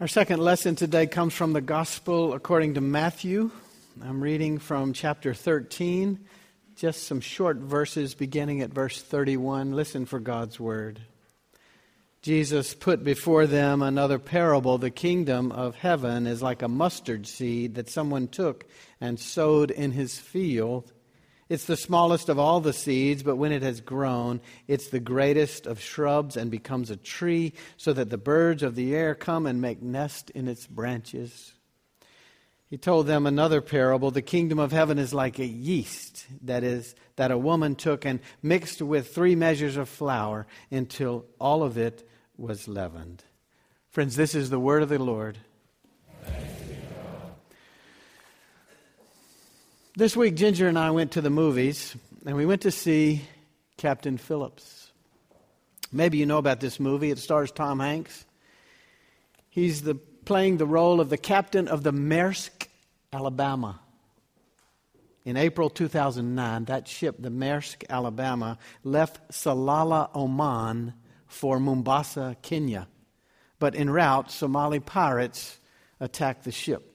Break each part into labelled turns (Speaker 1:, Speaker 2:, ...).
Speaker 1: Our second lesson today comes from the Gospel according to Matthew. I'm reading from chapter 13, just some short verses beginning at verse 31. Listen for God's word. Jesus put before them another parable. The kingdom of heaven is like a mustard seed that someone took and sowed in his field. It's the smallest of all the seeds, but when it has grown, it's the greatest of shrubs and becomes a tree, so that the birds of the air come and make nest in its branches. He told them another parable. The kingdom of heaven is like a yeast that is that a woman took and mixed with three measures of flour until all of it was leavened. Friends, this is the word of the Lord. This week, Ginger and I went to the movies, and we went to see Captain Phillips. Maybe you know about this movie. It stars Tom Hanks. He's the, playing the role of the captain of the Maersk, Alabama. In April 2009, that ship, the Maersk, Alabama, left Salalah, Oman for Mombasa, Kenya. But en route, Somali pirates attacked the ship.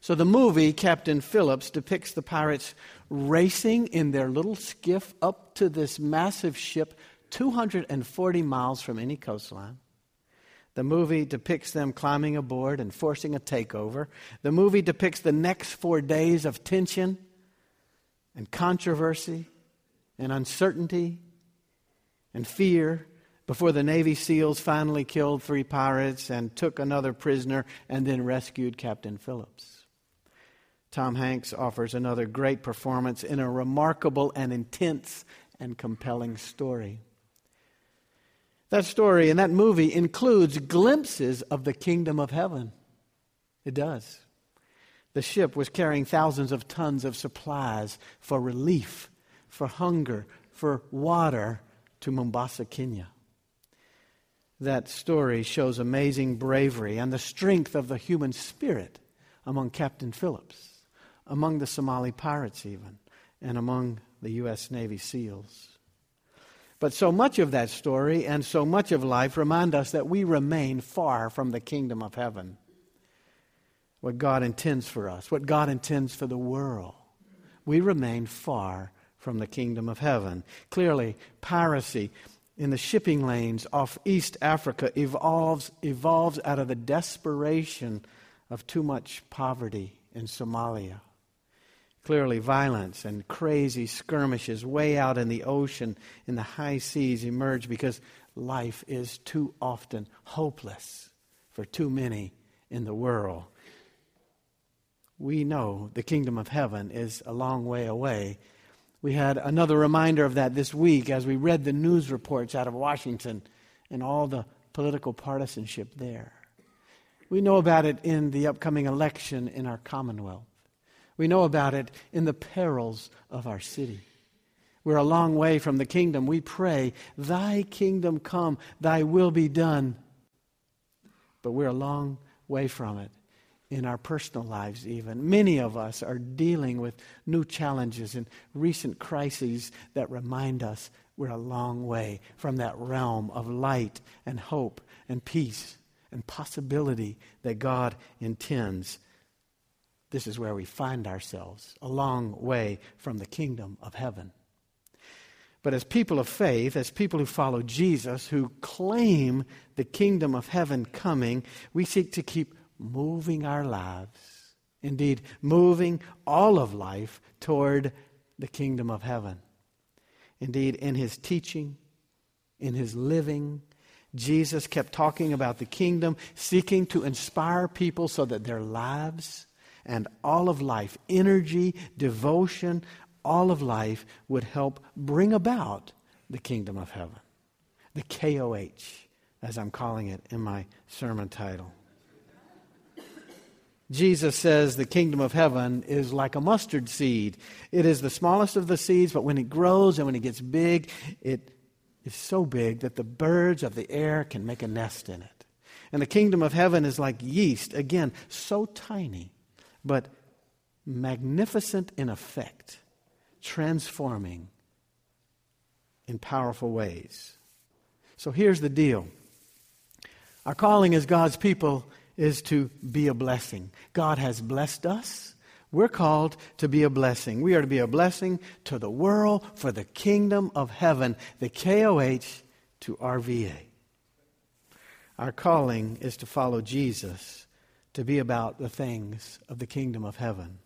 Speaker 1: So the movie, Captain Phillips, depicts the pirates racing in their little skiff up to this massive ship 240 miles from any coastline. The movie depicts them climbing aboard and forcing a takeover. The movie depicts the next four days of tension and controversy and uncertainty and fear before the Navy SEALs finally killed three pirates and took another prisoner and then rescued Captain Phillips. Tom Hanks offers another great performance in a remarkable and intense and compelling story. That story and that movie includes glimpses of the kingdom of heaven. It does. The ship was carrying thousands of tons of supplies for relief, for hunger, for water to Mombasa, Kenya. That story shows amazing bravery and the strength of the human spirit among Captain Phillips among the Somali pirates, even, and among the U.S. Navy SEALs. But so much of that story and so much of life remind us that we remain far from the kingdom of heaven. What God intends for us, what God intends for the world. We remain far from the kingdom of heaven. Clearly, piracy in the shipping lanes off East Africa evolves, evolves out of the desperation of too much poverty in Somalia. Clearly, violence and crazy skirmishes way out in the ocean, in the high seas, emerge because life is too often hopeless for too many in the world. We know the kingdom of heaven is a long way away. We had another reminder of that this week as we read the news reports out of Washington and all the political partisanship there. We know about it in the upcoming election in our Commonwealth. We know about it in the perils of our city. We're a long way from the kingdom. We pray, Thy kingdom come, Thy will be done. But we're a long way from it in our personal lives, even. Many of us are dealing with new challenges and recent crises that remind us we're a long way from that realm of light and hope and peace and possibility that God intends this is where we find ourselves, a long way from the kingdom of heaven. But as people of faith, as people who follow Jesus, who claim the kingdom of heaven coming, we seek to keep moving our lives, indeed, moving all of life toward the kingdom of heaven. Indeed, in his teaching, in his living, Jesus kept talking about the kingdom, seeking to inspire people so that their lives and all of life, energy, devotion, all of life would help bring about the kingdom of heaven. The KOH, as I'm calling it in my sermon title. Jesus says the kingdom of heaven is like a mustard seed. It is the smallest of the seeds, but when it grows and when it gets big, it is so big that the birds of the air can make a nest in it. And the kingdom of heaven is like yeast, again, so tiny but magnificent in effect, transforming in powerful ways. So here's the deal our calling as God's people is to be a blessing. God has blessed us. We're called to be a blessing. We are to be a blessing to the world for the kingdom of heaven, the KOH to RVA. Our calling is to follow Jesus, to be about the things of the kingdom of heaven.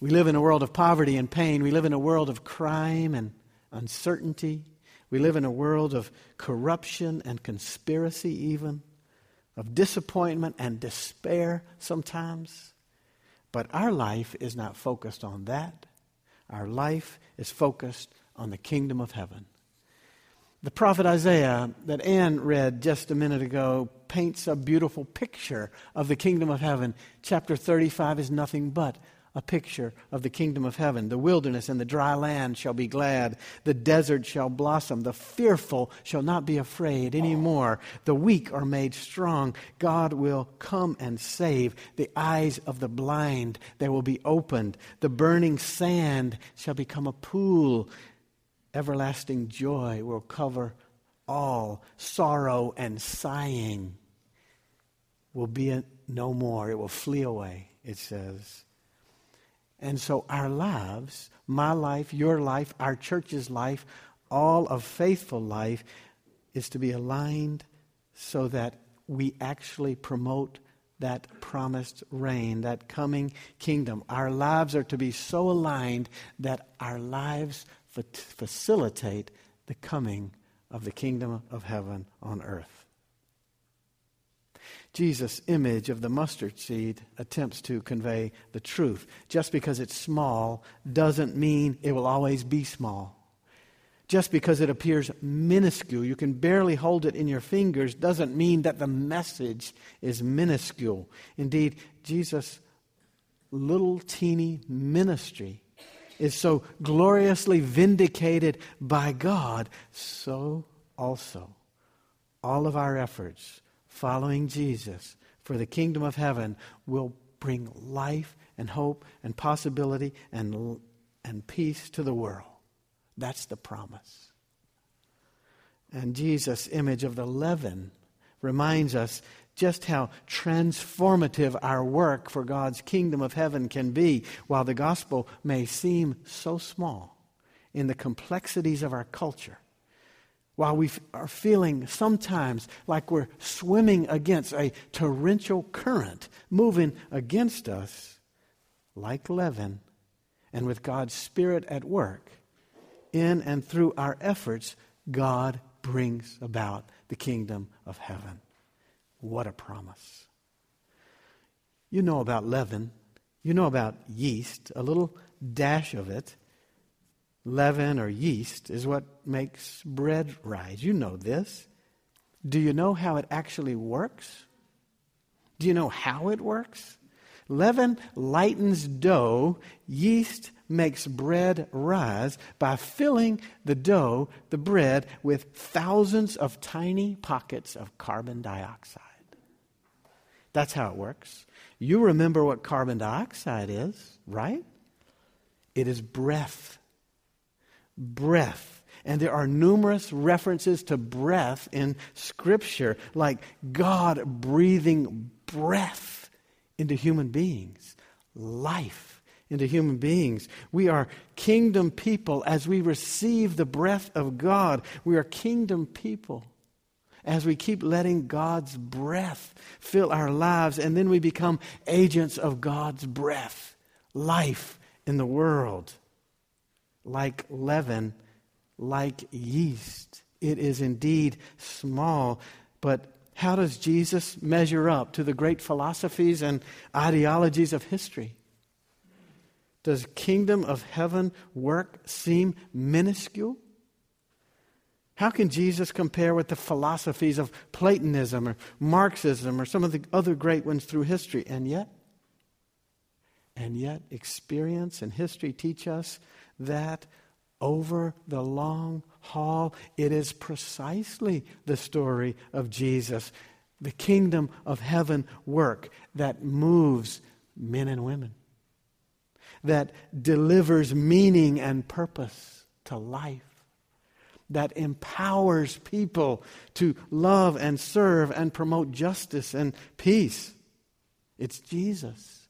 Speaker 1: We live in a world of poverty and pain. We live in a world of crime and uncertainty. We live in a world of corruption and conspiracy, even, of disappointment and despair sometimes. But our life is not focused on that. Our life is focused on the kingdom of heaven. The prophet Isaiah that Anne read just a minute ago paints a beautiful picture of the kingdom of heaven. Chapter 35 is nothing but a picture of the kingdom of heaven. The wilderness and the dry land shall be glad. The desert shall blossom. The fearful shall not be afraid anymore. The weak are made strong. God will come and save. The eyes of the blind, they will be opened. The burning sand shall become a pool. Everlasting joy will cover all. Sorrow and sighing will be no more. It will flee away, it says. And so our lives, my life, your life, our church's life, all of faithful life, is to be aligned so that we actually promote that promised reign, that coming kingdom. Our lives are to be so aligned that our lives facilitate the coming of the kingdom of heaven on earth. Jesus' image of the mustard seed attempts to convey the truth. Just because it's small doesn't mean it will always be small. Just because it appears minuscule, you can barely hold it in your fingers, doesn't mean that the message is minuscule. Indeed, Jesus' little teeny ministry is so gloriously vindicated by God, so also all of our efforts following Jesus for the kingdom of heaven will bring life and hope and possibility and, and peace to the world. That's the promise. And Jesus' image of the leaven reminds us just how transformative our work for God's kingdom of heaven can be, while the gospel may seem so small in the complexities of our culture while we are feeling sometimes like we're swimming against a torrential current moving against us, like leaven, and with God's Spirit at work, in and through our efforts, God brings about the kingdom of heaven. What a promise. You know about leaven, you know about yeast, a little dash of it leaven or yeast is what makes bread rise. You know this. Do you know how it actually works? Do you know how it works? Leaven lightens dough, yeast makes bread rise by filling the dough, the bread, with thousands of tiny pockets of carbon dioxide. That's how it works. You remember what carbon dioxide is, right? It is breath breath. And there are numerous references to breath in Scripture, like God breathing breath into human beings, life into human beings. We are kingdom people as we receive the breath of God. We are kingdom people as we keep letting God's breath fill our lives, and then we become agents of God's breath, life in the world like leaven, like yeast. It is indeed small, but how does Jesus measure up to the great philosophies and ideologies of history? Does kingdom of heaven work seem minuscule? How can Jesus compare with the philosophies of Platonism or Marxism or some of the other great ones through history? And yet, and yet, experience and history teach us that over the long haul, it is precisely the story of Jesus, the kingdom of heaven work that moves men and women, that delivers meaning and purpose to life, that empowers people to love and serve and promote justice and peace. It's Jesus.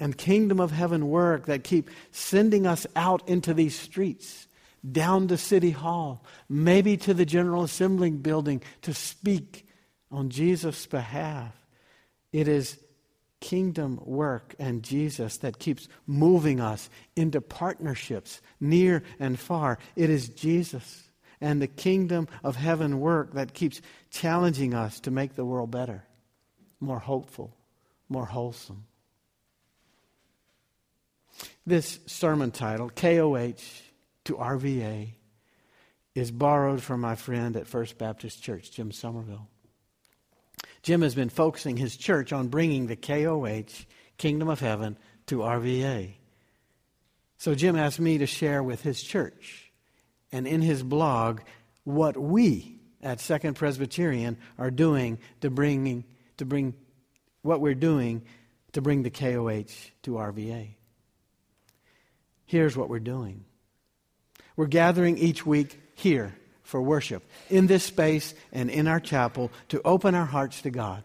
Speaker 1: And kingdom of heaven work that keep sending us out into these streets, down to City Hall, maybe to the General Assembly building to speak on Jesus' behalf. It is kingdom work and Jesus that keeps moving us into partnerships near and far. It is Jesus and the kingdom of heaven work that keeps challenging us to make the world better, more hopeful, more wholesome. This sermon title, KOH to RVA, is borrowed from my friend at First Baptist Church, Jim Somerville. Jim has been focusing his church on bringing the KOH, Kingdom of Heaven, to RVA. So Jim asked me to share with his church and in his blog what we at Second Presbyterian are doing to bring, to bring what we're doing to bring the KOH to RVA. Here's what we're doing. We're gathering each week here for worship in this space and in our chapel to open our hearts to God.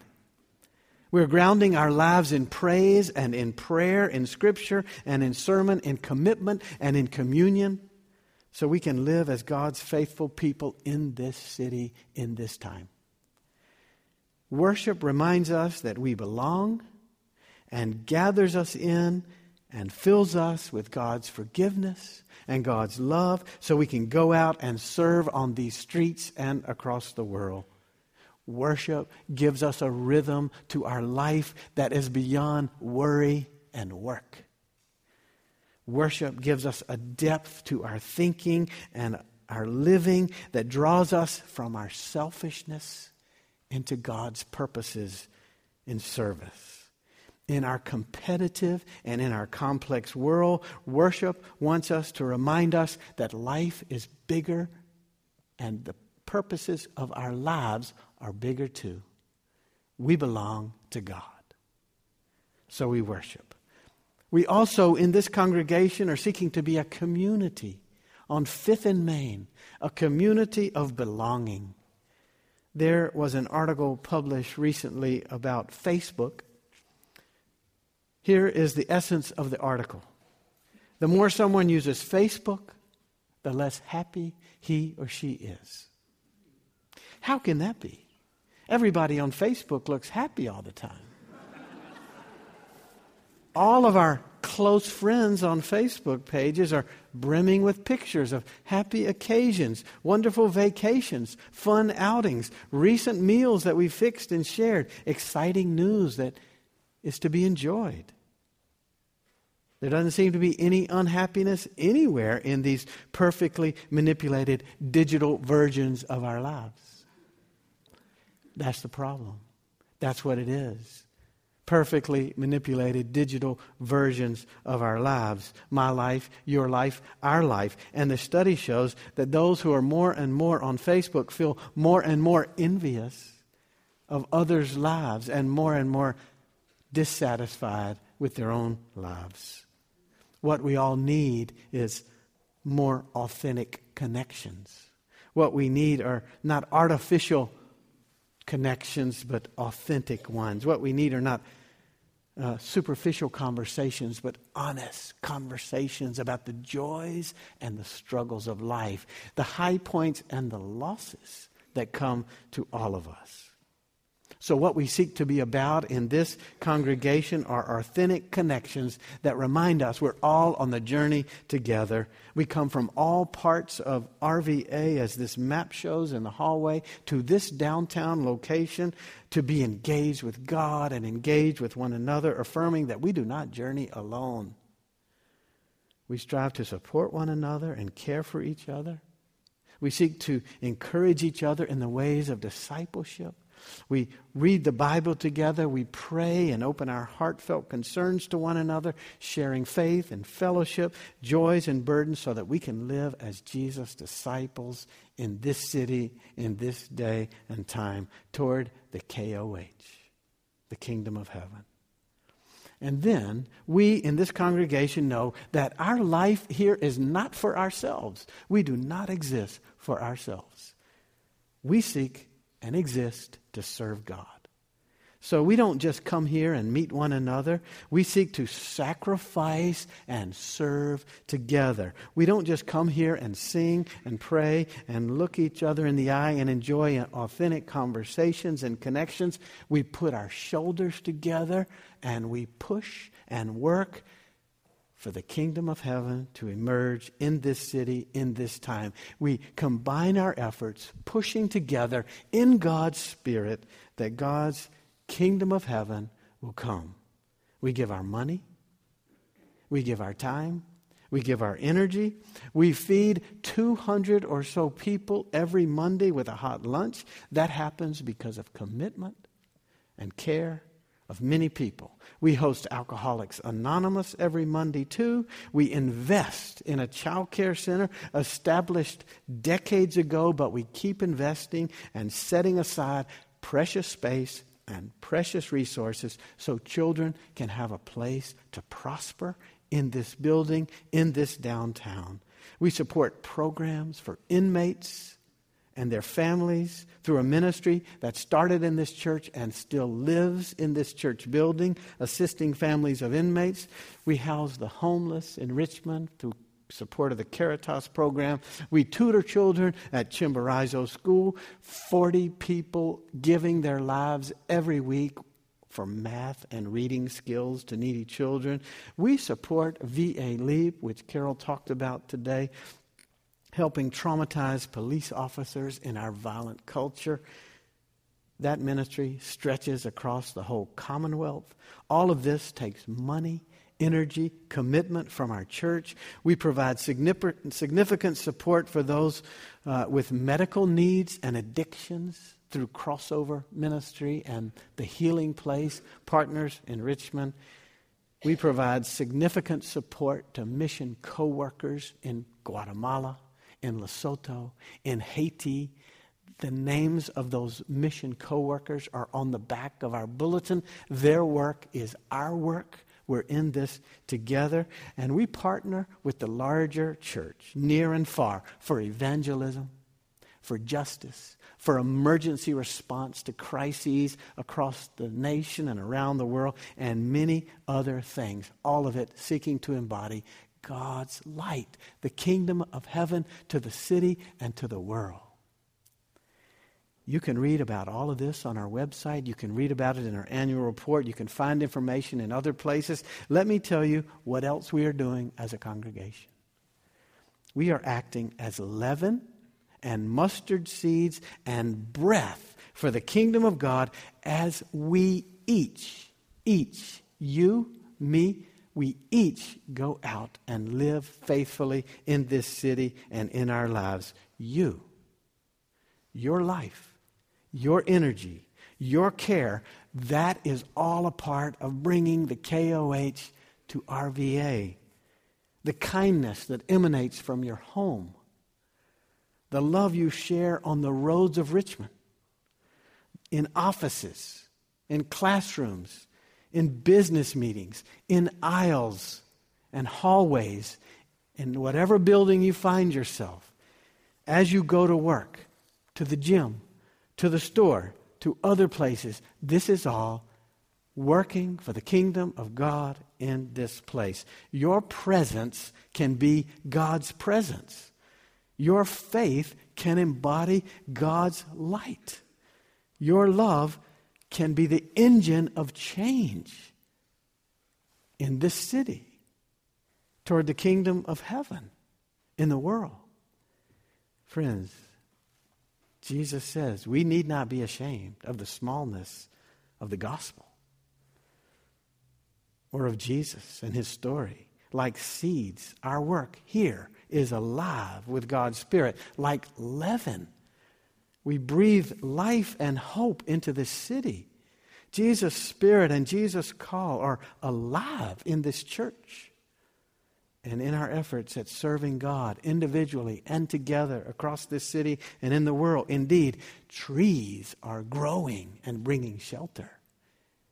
Speaker 1: We're grounding our lives in praise and in prayer, in scripture and in sermon, in commitment and in communion so we can live as God's faithful people in this city in this time. Worship reminds us that we belong and gathers us in and fills us with God's forgiveness and God's love so we can go out and serve on these streets and across the world. Worship gives us a rhythm to our life that is beyond worry and work. Worship gives us a depth to our thinking and our living that draws us from our selfishness into God's purposes in service. In our competitive and in our complex world, worship wants us to remind us that life is bigger and the purposes of our lives are bigger too. We belong to God. So we worship. We also, in this congregation, are seeking to be a community on Fifth and Main, a community of belonging. There was an article published recently about Facebook. Here is the essence of the article. The more someone uses Facebook, the less happy he or she is. How can that be? Everybody on Facebook looks happy all the time all of our close friends on Facebook pages are brimming with pictures of happy occasions, wonderful vacations, fun outings, recent meals that we fixed and shared, exciting news that is to be enjoyed. There doesn't seem to be any unhappiness anywhere in these perfectly manipulated digital versions of our lives. That's the problem. That's what it is perfectly manipulated digital versions of our lives my life, your life, our life. And the study shows that those who are more and more on Facebook feel more and more envious of others' lives and more and more dissatisfied with their own lives. What we all need is more authentic connections. What we need are not artificial connections, but authentic ones. What we need are not uh, superficial conversations, but honest conversations about the joys and the struggles of life, the high points and the losses that come to all of us. So, what we seek to be about in this congregation are authentic connections that remind us we're all on the journey together. We come from all parts of RVA, as this map shows in the hallway, to this downtown location to be engaged with God and engaged with one another, affirming that we do not journey alone. We strive to support one another and care for each other. We seek to encourage each other in the ways of discipleship. We read the Bible together. We pray and open our heartfelt concerns to one another, sharing faith and fellowship, joys and burdens, so that we can live as Jesus' disciples in this city, in this day and time, toward the KOH, the kingdom of heaven. And then we in this congregation know that our life here is not for ourselves. We do not exist for ourselves. We seek and exist to serve God. So we don't just come here and meet one another. We seek to sacrifice and serve together. We don't just come here and sing and pray and look each other in the eye and enjoy authentic conversations and connections. We put our shoulders together and we push and work for the kingdom of heaven to emerge in this city, in this time. We combine our efforts, pushing together in God's Spirit that God's kingdom of heaven will come. We give our money, we give our time, we give our energy. We feed 200 or so people every Monday with a hot lunch. That happens because of commitment and care of many people. We host Alcoholics Anonymous every Monday, too. We invest in a child care center established decades ago, but we keep investing and setting aside precious space and precious resources so children can have a place to prosper in this building, in this downtown. We support programs for inmates and their families through a ministry that started in this church and still lives in this church building, assisting families of inmates. We house the homeless in Richmond through support of the Caritas program. We tutor children at Chimborazo School, 40 people giving their lives every week for math and reading skills to needy children. We support VA Leap, which Carol talked about today, helping traumatized police officers in our violent culture. That ministry stretches across the whole Commonwealth. All of this takes money energy, commitment from our church. We provide significant support for those uh, with medical needs and addictions through crossover ministry and the healing place partners in Richmond. We provide significant support to mission co workers in Guatemala, in Lesotho, in Haiti. The names of those mission co workers are on the back of our bulletin. Their work is our work. We're in this together, and we partner with the larger church, near and far, for evangelism, for justice, for emergency response to crises across the nation and around the world, and many other things. All of it seeking to embody God's light, the kingdom of heaven to the city and to the world. You can read about all of this on our website. You can read about it in our annual report. You can find information in other places. Let me tell you what else we are doing as a congregation. We are acting as leaven and mustard seeds and breath for the kingdom of God as we each, each, you, me, we each go out and live faithfully in this city and in our lives. You, your life your energy, your care, that is all a part of bringing the KOH to RVA. The kindness that emanates from your home, the love you share on the roads of Richmond, in offices, in classrooms, in business meetings, in aisles and hallways, in whatever building you find yourself, as you go to work, to the gym, to the store, to other places. This is all working for the kingdom of God in this place. Your presence can be God's presence. Your faith can embody God's light. Your love can be the engine of change in this city toward the kingdom of heaven in the world. Friends, Jesus says we need not be ashamed of the smallness of the gospel or of Jesus and his story. Like seeds, our work here is alive with God's Spirit, like leaven. We breathe life and hope into this city. Jesus' Spirit and Jesus' call are alive in this church and in our efforts at serving God individually and together across this city and in the world. Indeed, trees are growing and bringing shelter,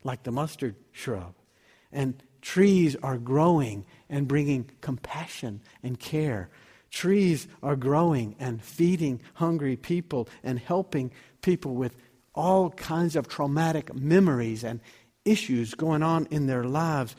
Speaker 1: like the mustard shrub. and trees are growing and bringing compassion and care. Trees are growing and feeding hungry people and helping people with all kinds of traumatic memories and issues going on in their lives.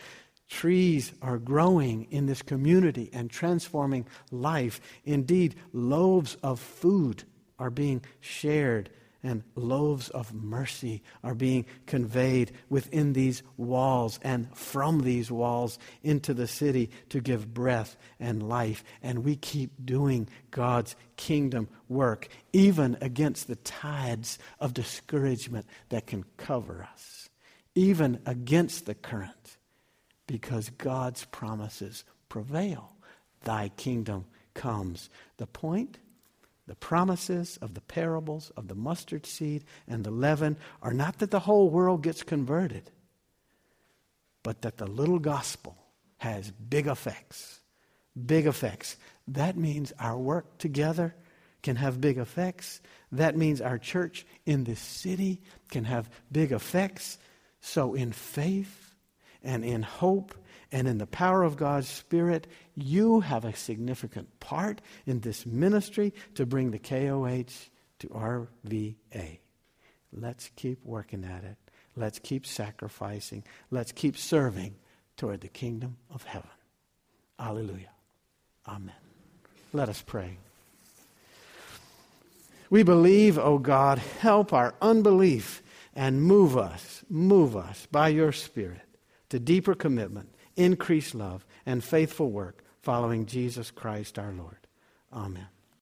Speaker 1: Trees are growing in this community and transforming life. Indeed, loaves of food are being shared and loaves of mercy are being conveyed within these walls and from these walls into the city to give breath and life. And we keep doing God's kingdom work, even against the tides of discouragement that can cover us, even against the current, because God's promises prevail. Thy kingdom comes. The point? The promises of the parables of the mustard seed and the leaven are not that the whole world gets converted, but that the little gospel has big effects. Big effects. That means our work together can have big effects. That means our church in this city can have big effects. So, in faith and in hope and in the power of God's Spirit, you have a significant part in this ministry to bring the KOH to RVA. Let's keep working at it. Let's keep sacrificing. Let's keep serving toward the kingdom of heaven. Alleluia. Amen. Let us pray. We believe, O oh God, help our unbelief and move us, move us by your Spirit to deeper commitment increased love, and faithful work following Jesus Christ our Lord. Amen.